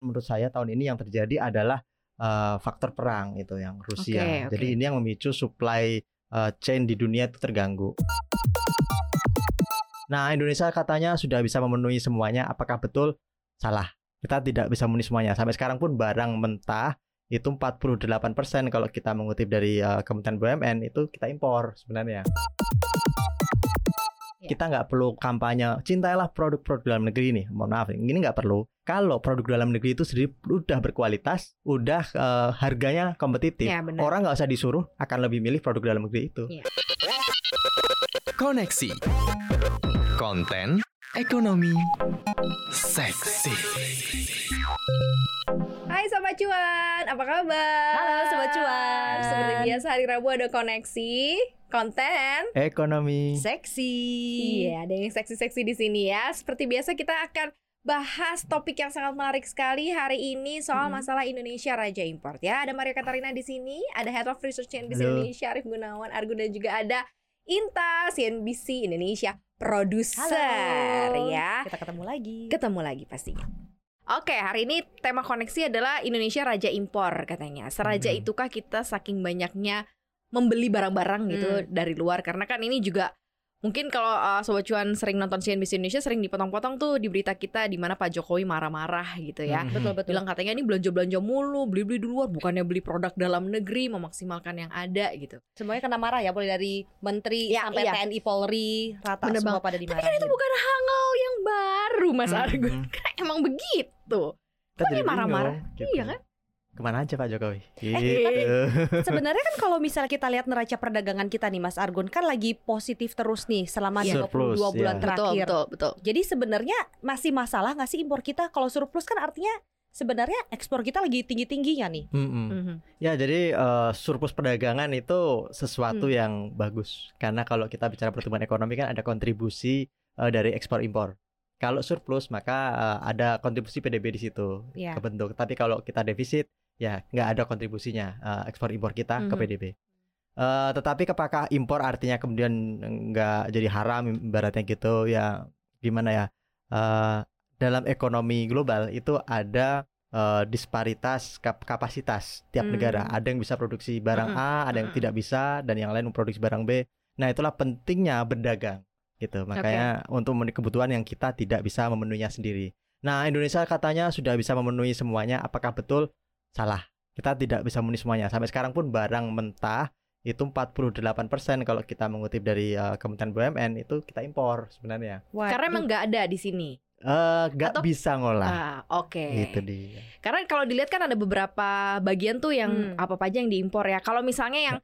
menurut saya tahun ini yang terjadi adalah uh, faktor perang itu yang Rusia. Oke, oke. Jadi ini yang memicu supply uh, chain di dunia itu terganggu. Nah, Indonesia katanya sudah bisa memenuhi semuanya. Apakah betul? Salah. Kita tidak bisa memenuhi semuanya. Sampai sekarang pun barang mentah itu 48% kalau kita mengutip dari uh, Kementerian BUMN itu kita impor sebenarnya. Ya. Kita nggak perlu kampanye cintailah produk-produk dalam negeri ini. Mohon maaf, ini nggak perlu. Kalau produk dalam negeri itu sendiri udah berkualitas, udah uh, harganya kompetitif, Ya, benar. orang nggak usah disuruh akan lebih milih produk dalam negeri itu. Ya. Koneksi Konten Ekonomi Seksi Hai Sobat Cuan, apa kabar? Halo, Sobat Cuan. Seperti biasa hari Rabu ada koneksi konten. Ekonomi. Seksi. Iya, ada yang seksi-seksi di sini ya. Seperti biasa kita akan bahas topik yang sangat menarik sekali hari ini soal masalah Indonesia Raja Import ya. Ada Maria Katarina di sini, ada Head of Research CNBC Halo. Indonesia Arif Gunawan Argun dan juga ada Inta CNBC Indonesia produser ya. Kita ketemu lagi. Ketemu lagi pastinya. Oke, hari ini tema koneksi adalah Indonesia Raja Impor katanya. Seraja Hmm. itukah kita saking banyaknya membeli barang-barang gitu Hmm. dari luar karena kan ini juga mungkin kalau uh, sobat cuan sering nonton CNBC Indonesia sering dipotong-potong tuh di berita kita di mana Pak Jokowi marah-marah gitu ya. Hmm. Betul betul. Bilang katanya ini belanja-belanja mulu, beli-beli di luar bukannya beli produk dalam negeri memaksimalkan yang ada gitu. Semuanya kena marah ya, mulai dari menteri Ya, sampai iya. TNI Polri, rata Bener semua pada Tapi dimarahin. kan itu bukan hal yang baru Mas Hmm, Argun. hmm. Kan emang begitu. Kita jadi marah-marah? gitu. Iya kan? Ke mana aja Pak Jokowi? Eh, Gitu. Sebenarnya kan kalau misalnya kita lihat neraca perdagangan kita nih Mas Argun kan lagi positif terus nih selama Iya. 22 Surplus, bulan ya. terakhir. Betul, betul, betul. Jadi sebenarnya masih masalah nggak sih impor kita? Kalau surplus kan artinya sebenarnya ekspor kita lagi tinggi-tingginya nih. Mm-mm. Mhm. Ya, jadi eh, surplus perdagangan itu sesuatu Hmm. yang bagus. Karena kalau kita bicara pertumbuhan ekonomi kan ada kontribusi eh, dari ekspor impor. Kalau surplus maka eh, ada kontribusi PDB di situ Iya. kebentuk. Tapi kalau kita defisit ya nggak ada kontribusinya eh, ekspor impor kita ke Mhm. PDB. Eh, tetapi apakah impor artinya kemudian nggak jadi haram ibaratnya gitu ya gimana ya? Eh, dalam ekonomi global itu ada eh, disparitas kap- kapasitas tiap Hmm. negara. Ada yang bisa produksi barang Mm-mm. A, ada yang Mm-mm. tidak bisa, dan yang lain memproduksi barang B. Nah itulah pentingnya berdagang gitu. Makanya untuk memenuhi kebutuhan yang kita tidak bisa memenuhinya sendiri. Nah Indonesia katanya sudah bisa memenuhi semuanya. Apakah betul? Salah. Kita tidak bisa memenuhi semuanya. Sampai sekarang pun barang mentah itu 48% kalau kita mengutip dari eh, Kementerian BUMN itu kita impor sebenarnya. Karena emang nggak ada di sini. Eh nggak Atau- bisa ngolah. Ah, oke. Itu dia. Karena kalau dilihat kan ada beberapa bagian tuh yang Hmm. apa apa aja yang diimpor ya. Kalau misalnya yang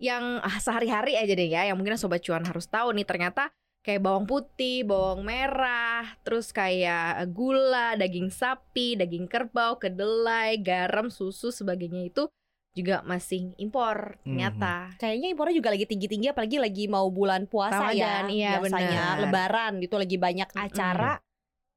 yang ah, sehari-hari aja deh ya, yang mungkin sobat cuan harus tahu nih ternyata kayak bawang putih, bawang merah, terus kayak gula, daging sapi, daging kerbau, kedelai, garam, susu sebagainya itu juga masih impor ternyata. Kayaknya impornya juga lagi tinggi-tinggi apalagi lagi mau bulan puasa Ramadan, ya. iya, biasanya benar. lebaran gitu lagi banyak acara.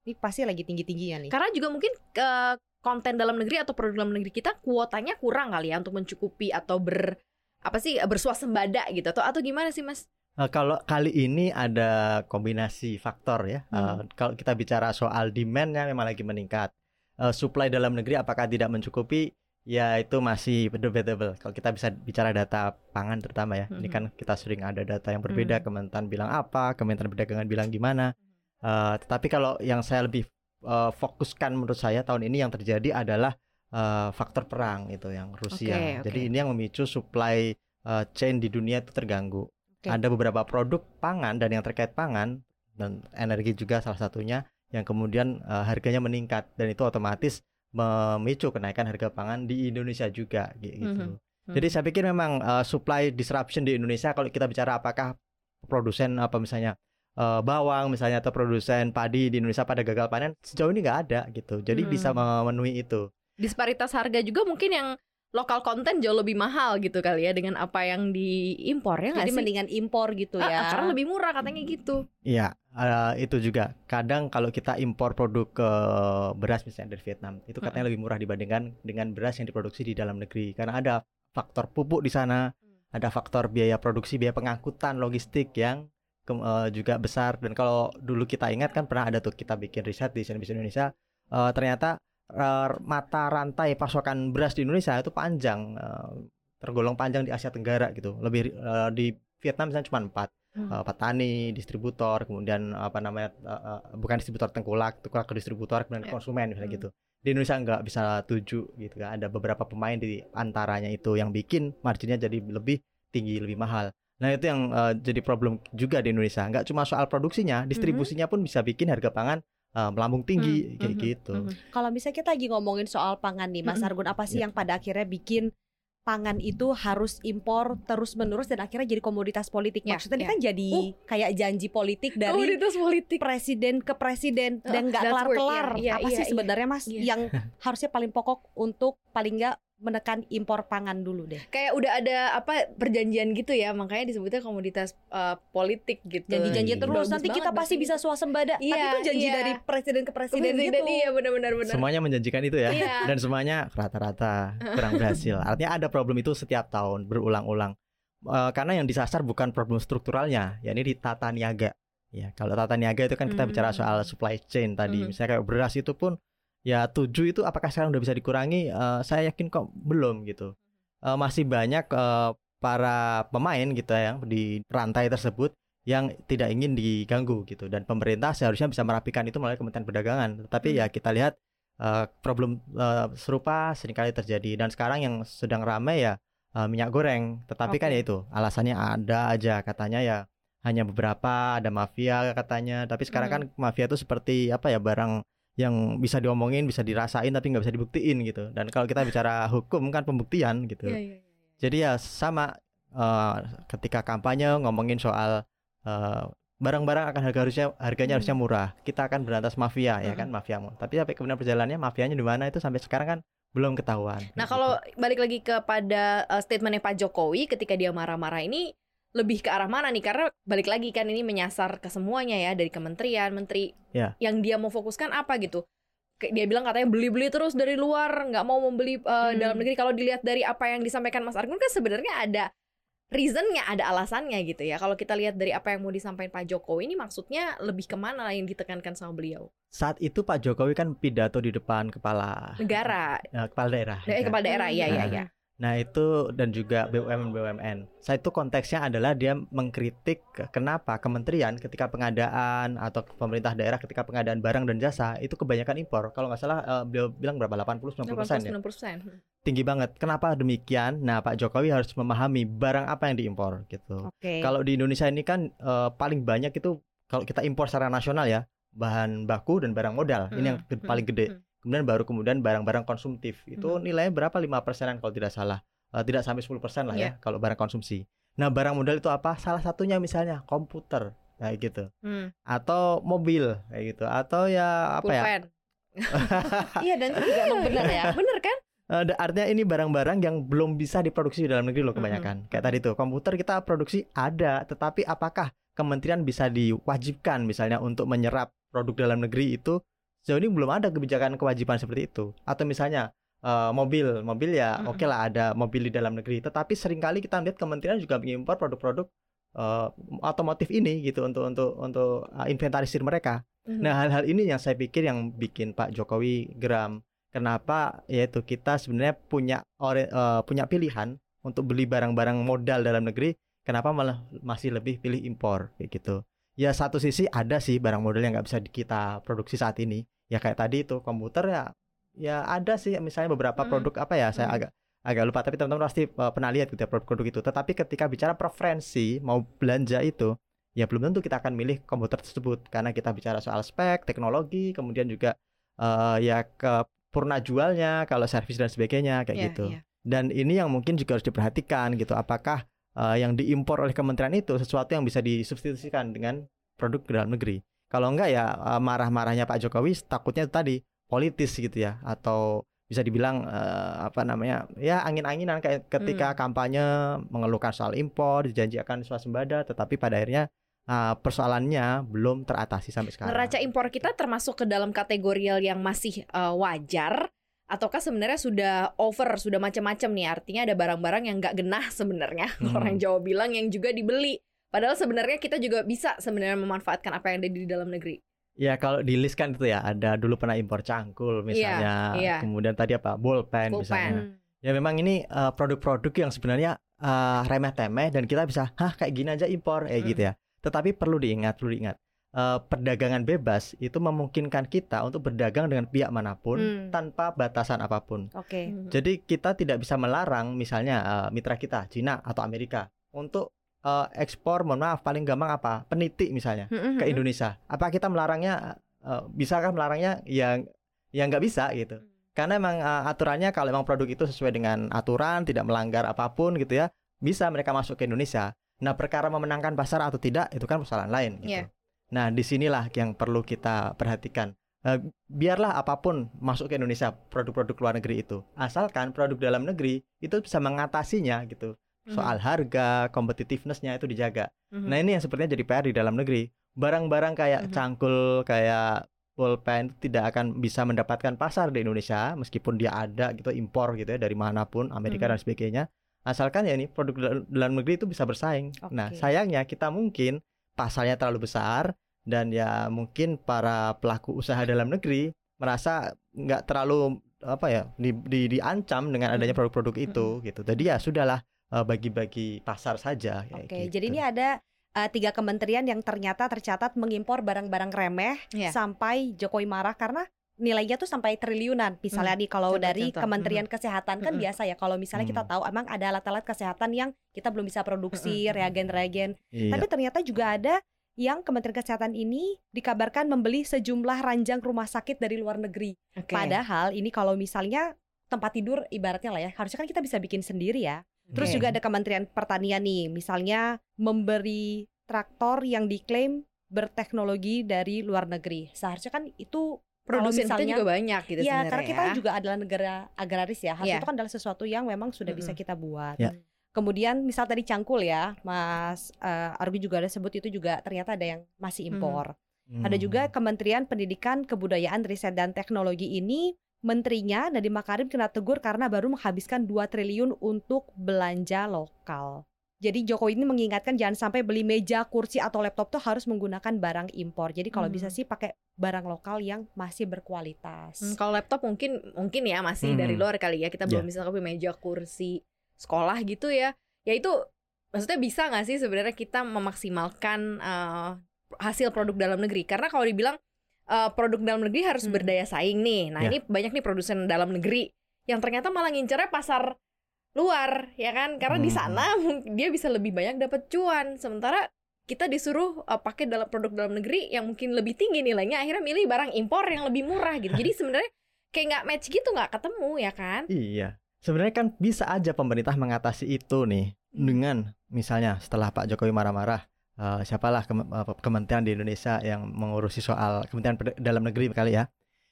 Ini pasti lagi tinggi-tingginya nih. Karena juga mungkin eh, konten dalam negeri atau produk dalam negeri kita kuotanya kurang kali ya untuk mencukupi atau ber apa sih bersuasembada gitu atau atau gimana sih Mas? Eh, kalau kali ini ada kombinasi faktor ya. Hmm. kalau kita bicara soal demandnya memang lagi meningkat. Eh, supply dalam negeri apakah tidak mencukupi? Ya itu masih debatable. Kalau kita bisa bicara data pangan terutama ya. Ini Mhm. kan kita sering ada data yang berbeda. Hmm. Kementerian bilang apa, Kementerian Perdagangan bilang gimana. Eh, tetapi kalau yang saya lebih eh, fokuskan menurut saya tahun ini yang terjadi adalah eh, faktor perang itu yang Rusia. Oke, oke. Jadi ini yang memicu supply eh, chain di dunia itu terganggu. Oke. Ada beberapa produk pangan dan yang terkait pangan dan energi juga salah satunya yang kemudian eh, harganya meningkat dan itu otomatis memicu kenaikan harga pangan di Indonesia juga gi- gitu. Mhm. Jadi saya pikir memang eh, supply disruption di Indonesia kalau kita bicara apakah produsen apa misalnya eh, bawang misalnya atau produsen padi di Indonesia pada gagal panen sejauh ini nggak ada gitu. Jadi Hmm. bisa memenuhi itu. disparitas harga juga mungkin yang lokal konten jauh lebih mahal gitu kali ya dengan apa yang diimpor ya nggak Jadi sih? mendingan impor gitu Ah, ya. ah, karena lebih murah katanya gitu. Iya, eh, itu juga. Kadang kalau kita impor produk ke beras misalnya dari Vietnam, itu katanya lebih murah dibandingkan dengan beras yang diproduksi di dalam negeri. Karena ada faktor pupuk di sana, ada faktor biaya produksi, biaya pengangkutan, logistik yang ke- eh, juga besar. Dan kalau dulu kita ingat kan pernah ada tuh kita bikin riset di CNBC Indonesia, eh, ternyata eh, mata rantai pasokan beras di Indonesia itu panjang, eh, tergolong panjang di Asia Tenggara gitu. Lebih eh, di Vietnam misalnya cuma empat, Hmm. Eh, petani, distributor, kemudian apa namanya eh, bukan distributor tengkulak, tengkulak ke distributor, kemudian Ya. konsumen misalnya Hmm. gitu. Di Indonesia nggak bisa tujuh gitu kan. Ada beberapa pemain di antaranya itu yang bikin marginnya jadi lebih tinggi, lebih mahal. Nah itu yang eh, jadi problem juga di Indonesia. Nggak cuma soal produksinya, distribusinya pun bisa bikin harga pangan eh, melambung tinggi Hmm, kayak mhm, gitu. mhm. Kalau misalnya kita lagi ngomongin soal pangan nih, Mas Mm-mm. Argun, apa sih Ya. yang pada akhirnya bikin pangan itu harus impor terus menerus dan akhirnya jadi komoditas politik? Ya, Maksudnya ini ya. kan jadi kayak janji politik dari Komoditas politik. presiden ke presiden Uh, dan nggak kelar-kelar. iya, iya, apa iya, sih iya. sebenarnya Mas Iya. yang harusnya paling pokok untuk paling nggak menekan impor pangan dulu deh? Kayak udah ada apa perjanjian gitu ya, makanya disebutnya komoditas uh, politik gitu. Janji-janji terus Bagus nanti banget kita pasti bisa swasembada. Tapi Iya, itu janji iya. dari presiden ke presiden Presiden gitu. iya benar-benar benar. Semuanya menjanjikan itu ya. Iya. Dan semuanya rata-rata kurang berhasil. Artinya ada problem itu setiap tahun berulang-ulang. Eh, karena yang disasar bukan problem strukturalnya, yakni di tata niaga. Ya, kalau tata niaga itu kan kita Hmm. bicara soal supply chain tadi. Hmm. Misalnya kayak beras itu pun ya tujuh itu apakah sekarang udah bisa dikurangi? Eh, saya yakin kok belum gitu. Eh, masih banyak eh, para pemain gitu ya di rantai tersebut yang tidak ingin diganggu gitu dan pemerintah seharusnya bisa merapikan itu melalui Kementerian Perdagangan. Tetapi Hmm. ya kita lihat eh, problem eh, serupa sering kali terjadi dan sekarang yang sedang ramai ya eh, minyak goreng. Tetapi kan Oke. ya itu alasannya ada aja katanya ya hanya beberapa ada mafia katanya. Tapi sekarang Hmm. kan mafia itu seperti apa ya barang yang bisa diomongin bisa dirasain tapi nggak bisa dibuktiin gitu. Dan kalau kita bicara hukum kan pembuktian gitu. Iya, iya, iya. Jadi ya sama eh, ketika kampanye ngomongin soal eh, barang-barang akan harga harusnya harganya Hmm. harusnya murah. Kita akan berantas mafia ya Hmm. kan mafia. Tapi sampai kemudian perjalanannya mafianya di mana itu sampai sekarang kan belum ketahuan. Nah, Gitu. kalau balik lagi kepada uh, statementnya Pak Jokowi ketika dia marah-marah ini lebih ke arah mana nih? Karena balik lagi kan ini menyasar ke semuanya ya dari kementerian, menteri. Ya. Yang dia mau fokuskan apa gitu? Dia bilang katanya beli-beli terus dari luar, nggak mau membeli uh, Hmm. dalam negeri. Kalau dilihat dari apa yang disampaikan Mas Argun kan sebenarnya ada reasonnya, ada alasannya gitu ya. Kalau kita lihat dari apa yang mau disampaikan Pak Jokowi ini maksudnya lebih ke mana lah yang ditekankan sama beliau? saat itu Pak Jokowi kan pidato di depan kepala Negara, eh, kepala daerah. ya eh, kepala daerah, iya iya Nah, iya. Nah itu dan juga BUMN BUMN. Saya itu konteksnya adalah dia mengkritik ke- kenapa kementerian ketika pengadaan atau pemerintah daerah ketika pengadaan barang dan jasa itu kebanyakan impor. Kalau nggak salah eh, beliau bilang berapa 80 90 persen ya. 90%. Tinggi banget. Kenapa demikian? Nah Pak Jokowi harus memahami barang apa yang diimpor gitu. Oke. Kalau di Indonesia ini kan eh, paling banyak itu kalau kita impor secara nasional ya bahan baku dan barang modal. Ini yang Hmm, hmm, paling gede. hmm. Kemudian baru kemudian barang-barang konsumtif. Itu Hmm. nilainya berapa? 5 persenan kalau tidak salah. Eh, tidak sampai 10 persen lah ya Iya. kalau barang konsumsi. Nah barang modal itu apa? Salah satunya misalnya komputer kayak gitu. Hmm. Atau mobil kayak gitu. Atau ya apa ya? Pulpen. Iya dan itu juga benar ya. Bener kan? Eh, artinya ini barang-barang yang belum bisa diproduksi di dalam negeri loh kebanyakan. Kayak tadi tuh komputer kita produksi ada, tetapi apakah kementerian bisa diwajibkan misalnya untuk menyerap produk dalam negeri itu? Sejauh ini belum ada kebijakan kewajiban seperti itu. Atau misalnya eh, mobil, mobil ya oke lah ada mobil di dalam negeri, tetapi sering kali kita lihat kementerian juga mengimpor produk-produk eh, otomotif ini gitu untuk untuk untuk eh, inventarisir mereka. Mhm. Nah, hal-hal ini yang saya pikir yang bikin Pak Jokowi geram. Kenapa? Yaitu kita sebenarnya punya ore- eh, punya pilihan untuk beli barang-barang modal dalam negeri. Kenapa malah masih lebih pilih impor kayak gitu? Ya satu sisi ada sih barang modal yang nggak bisa kita produksi saat ini. Ya kayak tadi itu komputer ya, ya ada sih misalnya beberapa Hmm. produk apa ya saya Hmm. agak agak lupa tapi teman-teman pasti eh, pernah lihat gitu ya produk-produk itu. Tetapi ketika bicara preferensi mau belanja itu ya belum tentu kita akan milih komputer tersebut karena kita bicara soal spek, teknologi, kemudian juga eh, ya ke purna jualnya, kalau servis dan sebagainya kayak Iya, gitu. iya. Dan ini yang mungkin juga harus diperhatikan gitu. Apakah eh, yang diimpor oleh kementerian itu sesuatu yang bisa disubstitusikan dengan produk dalam negeri? Kalau enggak ya eh, marah-marahnya Pak Jokowi takutnya tadi politis gitu ya atau bisa dibilang eh, apa namanya ya angin-anginan kayak ketika kampanye mengeluhkan soal impor dijanjikan swasembada tetapi pada akhirnya eh, persoalannya belum teratasi sampai sekarang. Neraca impor kita termasuk ke dalam kategori yang masih uh, wajar ataukah sebenarnya sudah over, sudah macam-macam nih. Artinya ada barang-barang yang nggak genah sebenarnya. Hmm. Orang Jawa bilang yang juga dibeli. Padahal sebenarnya kita juga bisa sebenarnya memanfaatkan apa yang ada di dalam negeri. Ya kalau di list kan itu ya ada dulu pernah impor cangkul misalnya, iya. kemudian tadi apa bolpen, misalnya. Hmm. Ya memang ini eh, produk-produk yang sebenarnya eh, remeh-temeh dan kita bisa, hah kayak gini aja impor, eh Mm. gitu ya. Tetapi perlu diingat, perlu diingat, eh, perdagangan bebas itu memungkinkan kita untuk berdagang dengan pihak mana pun Hmm. tanpa batasan apa pun. Oke. Hmm. Jadi kita tidak bisa melarang misalnya eh, mitra kita Cina atau Amerika untuk eh, ekspor, mohon maaf paling gampang apa, peniti misalnya Hmm, ke Indonesia. Apa kita melarangnya? eh, bisakah melarangnya? Yang yang nggak bisa gitu. Karena emang eh, aturannya kalau emang produk itu sesuai dengan aturan, tidak melanggar apa pun gitu ya, bisa mereka masuk ke Indonesia. Nah perkara memenangkan pasar atau tidak itu kan persoalan lain. Gitu. Iya. Nah di sinilah yang perlu kita perhatikan. Eh, biarlah apa pun masuk ke Indonesia produk-produk luar negeri itu, asalkan produk dalam negeri itu bisa mengatasinya gitu. Soal harga, competitiveness-nya itu dijaga. Mhm. Nah ini yang sepertinya jadi PR di dalam negeri. Barang-barang kayak Mhm. cangkul, kayak pulpen itu tidak akan bisa mendapatkan pasar di Indonesia meskipun dia ada gitu impor gitu ya dari mana pun Amerika Mhm. dan sebagainya. Asalkan ya ini produk dal- dalam negeri itu bisa bersaing. Nah Oke. sayangnya kita mungkin pasarnya terlalu besar dan ya mungkin para pelaku usaha dalam negeri merasa nggak terlalu apa ya di, di- diancam dengan adanya Mhm. produk-produk itu gitu. Jadi ya sudahlah bagi-bagi pasar saja. Oke, gitu. jadi ini ada uh, tiga kementerian yang ternyata tercatat mengimpor barang-barang remeh Iya. sampai Jokowi marah karena nilainya tuh sampai triliunan. Misalnya nih kalau dari contoh-contoh. Kementerian Kesehatan kan Mm-mm. biasa ya kalau misalnya kita Hmm. tahu emang ada alat-alat kesehatan yang kita belum bisa produksi, reagen-reagen. Iya. Tapi ternyata juga ada yang Kementerian Kesehatan ini dikabarkan membeli sejumlah ranjang rumah sakit dari luar negeri. Oke. Padahal ini kalau misalnya tempat tidur ibaratnya lah ya, harusnya kan kita bisa bikin sendiri ya. Terus Oke. juga ada Kementerian Pertanian nih, misalnya memberi traktor yang diklaim berteknologi dari luar negeri. Seharusnya kan itu produsen kita juga banyak gitu ya sebenarnya karena kita ya. juga adalah negara agraris ya. Harusnya Iya. itu kan adalah sesuatu yang memang sudah bisa Mm-mm. kita buat. Ya. Kemudian misal tadi cangkul ya, Mas eh, Argi juga ada sebut itu juga ternyata ada yang masih impor. Ada juga Hmm. Kementerian Pendidikan, Kebudayaan, Riset dan Teknologi ini menterinya Nadiem Makarim kena tegur karena baru menghabiskan 2 triliun untuk belanja lokal. Jadi Jokowi ini mengingatkan jangan sampai beli meja, kursi atau laptop tuh harus menggunakan barang impor. Jadi kalau Hmm. bisa sih pakai barang lokal yang masih berkualitas. Hmm, kalau laptop mungkin mungkin ya masih Hmm. dari luar kali ya kita belum Ya. bisa kopi meja kursi sekolah gitu ya ya itu maksudnya bisa nggak sih sebenarnya kita memaksimalkan eh, hasil produk dalam negeri karena kalau dibilang eh, produk dalam negeri harus Hmm. berdaya saing nih nah Ya. ini banyak nih produsen dalam negeri yang ternyata malah ngincernya pasar luar ya kan karena di Hmm. sana mungkin dia bisa lebih banyak dapat cuan sementara kita disuruh eh, pakai dalam produk dalam negeri yang mungkin lebih tinggi nilainya akhirnya milih barang impor yang lebih murah gitu jadi sebenarnya kayak nggak match gitu nggak ketemu ya kan Iya. Sebenarnya kan bisa aja pemerintah mengatasi itu nih Hmm. dengan misalnya setelah Pak Jokowi marah-marah eh, siapalah kem- eh, kementerian di Indonesia yang mengurusi soal kementerian dalam negeri kali ya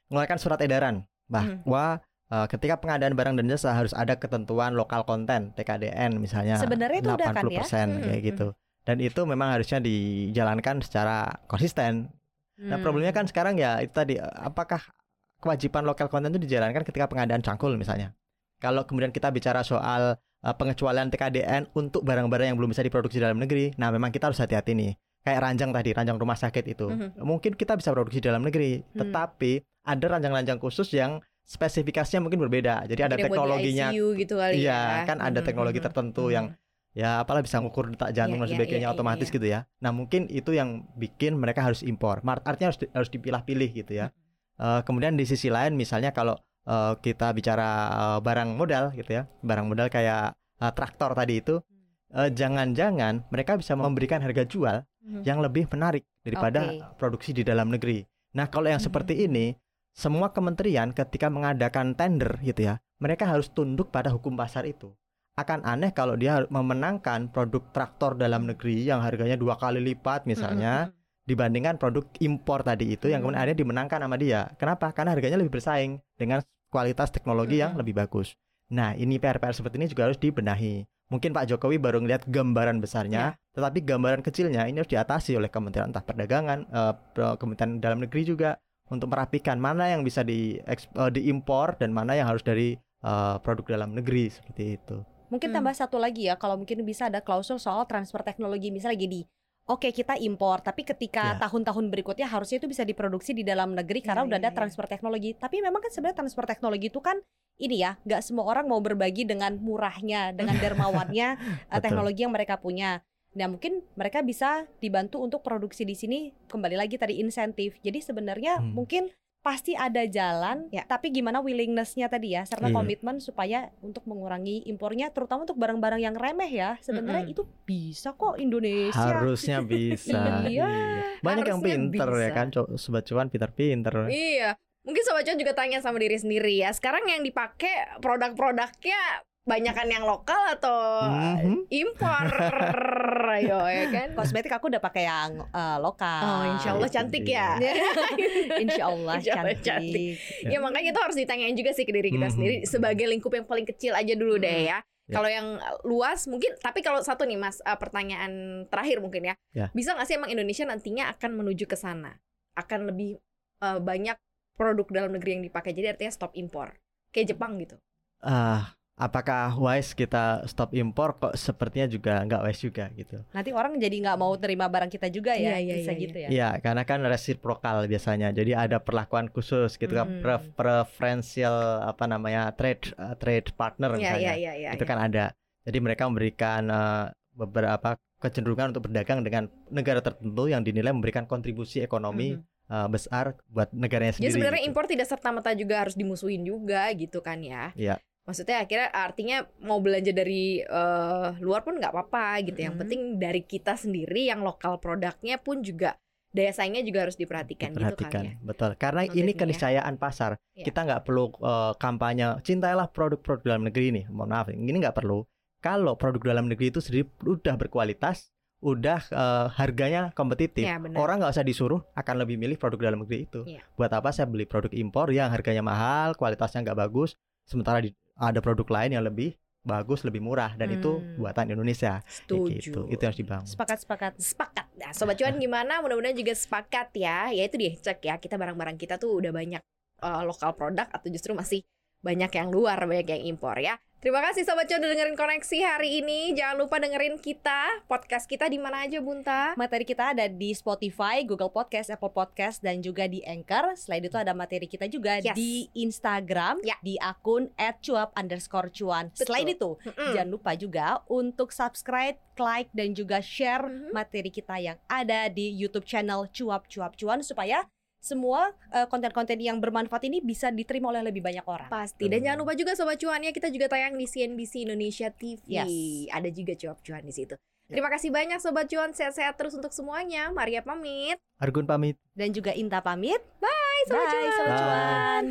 mengeluarkan surat edaran bahwa eh, ketika pengadaan barang dan jasa harus ada ketentuan lokal konten TKDN misalnya Sebenarnya itu udah kan ya? 80% kayak Hmm, gitu. Dan itu memang harusnya dijalankan secara konsisten. Nah, Hmm. problemnya kan sekarang ya itu tadi apakah kewajiban lokal konten itu dijalankan ketika pengadaan cangkul misalnya. Kalau kemudian kita bicara soal eh, pengecualian TKDN untuk barang-barang yang belum bisa diproduksi dalam negeri, nah memang kita harus hati-hati nih. Kayak ranjang tadi, ranjang rumah sakit itu. Mhm. Mungkin kita bisa produksi dalam negeri, Hmm. tetapi ada ranjang-ranjang khusus yang spesifikasinya mungkin berbeda. Jadi ada Mungkin di teknologinya ICU gitu kali Iya, ya kan ada Mhm, teknologi mhm, tertentu mhm. yang ya apalah bisa ngukur detak jantung Iya, dan iya, sebagainya iya, iya, otomatis iya. gitu ya. Nah mungkin itu yang bikin mereka harus impor. Artinya harus harus dipilah-pilih gitu ya. Eh, kemudian di sisi lain misalnya kalau eh, kita bicara eh, barang modal gitu ya, barang modal kayak eh, traktor tadi itu, eh, jangan-jangan mereka bisa memberikan harga jual Mhm. yang lebih menarik daripada Oke. produksi di dalam negeri. Nah, kalau yang Mhm. seperti ini, semua kementerian ketika mengadakan tender gitu ya, mereka harus tunduk pada hukum pasar itu. Akan aneh kalau dia memenangkan produk traktor dalam negeri yang harganya dua kali lipat misalnya Mhm. Dibandingkan produk impor tadi itu yang kemudian akhirnya dimenangkan sama dia. Kenapa? Karena harganya lebih bersaing dengan kualitas teknologi yang Mhm. lebih bagus. Nah, ini PR-PR seperti ini juga harus dibenahi. Mungkin Pak Jokowi baru ngelihat gambaran besarnya, tetapi gambaran kecilnya ini harus diatasi oleh Kementerian entah perdagangan, eh, Kementerian Dalam Negeri juga untuk merapikan mana yang bisa di diimpor dan mana yang harus dari eh, produk dalam negeri seperti itu. Mungkin Hmm. tambah satu lagi ya, kalau mungkin bisa ada klausul soal transfer teknologi misalnya gini. Oke kita impor, tapi ketika Ya. tahun-tahun berikutnya harusnya itu bisa diproduksi di dalam negeri karena Ya, udah ya, ada ya. transfer teknologi. Tapi memang kan sebenarnya transfer teknologi itu kan ini ya, nggak semua orang mau berbagi dengan murahnya, dengan dermawannya eh, teknologi yang mereka punya. Nah mungkin mereka bisa dibantu untuk produksi di sini kembali lagi tadi insentif. Jadi sebenarnya Hmm. mungkin pasti ada jalan, Ya. tapi gimana willingness-nya tadi ya, serta Iya. komitmen supaya untuk mengurangi impornya, terutama untuk barang-barang yang remeh ya. Sebenarnya Mm-mm. itu bisa kok Indonesia. Harusnya bisa. Iya. Banyak yang Harusnya pinter ya bisa. kan, Co- sobat cuan pinter-pinter. Iya. Mungkin sobat cuan juga tanya sama diri sendiri ya. Sekarang yang dipakai produk-produknya banyakan yang lokal atau Mhm. impor? Ayo ya kan. Kosmetik aku udah pakai yang eh, lokal. Oh, insya Allah cantik ya. Insya Allah Insya Allah cantik. cantik. Ya makanya itu harus ditanyain juga sih ke diri kita Mhm. sendiri sebagai lingkup yang paling kecil aja dulu deh Mhm. ya. Ya. Kalau yang luas mungkin, tapi kalau satu nih mas uh, pertanyaan terakhir mungkin ya, Ya. bisa nggak sih emang Indonesia nantinya akan menuju ke sana, akan lebih uh, banyak produk dalam negeri yang dipakai, jadi artinya stop impor, kayak Jepang gitu. Ah, apakah wise kita stop impor kok sepertinya juga nggak wise juga gitu. Nanti orang jadi nggak mau terima barang kita juga ya, Iya, iya, bisa iya, gitu ya. Iya, karena kan resiprokal biasanya. Jadi ada perlakuan khusus gitu kan, pre- preferential apa namanya trade uh, trade partner Iya misalnya. iya iya iya. itu kan ada. Jadi mereka memberikan uh, beberapa kecenderungan untuk berdagang dengan negara tertentu yang dinilai memberikan kontribusi ekonomi Mhm. uh, besar buat negaranya Jadi sendiri. sebenarnya gitu. impor tidak serta merta juga harus dimusuhin juga gitu kan ya. Iya. Maksudnya akhirnya artinya mau belanja dari eh, luar pun nggak apa-apa gitu. Yang Mhm. penting dari kita sendiri yang lokal produknya pun juga daya saingnya juga harus diperhatikan, gitu Diperhatikan, kan ya. betul. Karena Motifnya ini ya. keniscayaan pasar. Iya. Kita nggak perlu uh, kampanye cintailah produk-produk dalam negeri ini. Mohon maaf, ini nggak perlu. Kalau produk dalam negeri itu sendiri udah berkualitas, udah uh, harganya kompetitif. Benar. Orang nggak usah disuruh akan lebih milih produk dalam negeri itu. Iya. Buat apa saya beli produk impor yang harganya mahal, kualitasnya nggak bagus, sementara di- ada produk lain yang lebih bagus, lebih murah dan itu Hmm. buatan Indonesia. Kayak Setuju. gitu. Itu yang harus dibangun. Sepakat sepakat. Sepakat. Nah, sobat cuan gimana? Mudah-mudahan juga sepakat ya. Ya itu dia cek ya. Kita barang-barang kita tuh udah banyak eh, lokal produk atau justru masih banyak yang luar, banyak yang impor ya. Terima kasih sobat cuan udah dengerin koneksi hari ini. Jangan lupa dengerin kita podcast kita di mana aja Bunta. Materi kita ada di Spotify, Google Podcast, Apple Podcast, dan juga di Anchor. Selain itu ada materi kita juga Yes. di Instagram, Ya. di akun @cuap underscore cuan. Betul. Selain itu, Mm-mm. jangan lupa juga untuk subscribe, like, dan juga share Mhm. materi kita yang ada di YouTube channel Cuap Cuap Cuan supaya semua eh, konten-konten yang bermanfaat ini bisa diterima oleh lebih banyak orang. Pasti dan jangan lupa juga sobat cuannya kita juga tayang di CNBC Indonesia TV. Yes. Ada juga cuap cuan di situ. Terima kasih banyak sobat cuan, sehat-sehat terus untuk semuanya. Maria pamit. Argun pamit. Dan juga Inta pamit. Bye sobat Bye, cuan. Sobat Bye. Cuan.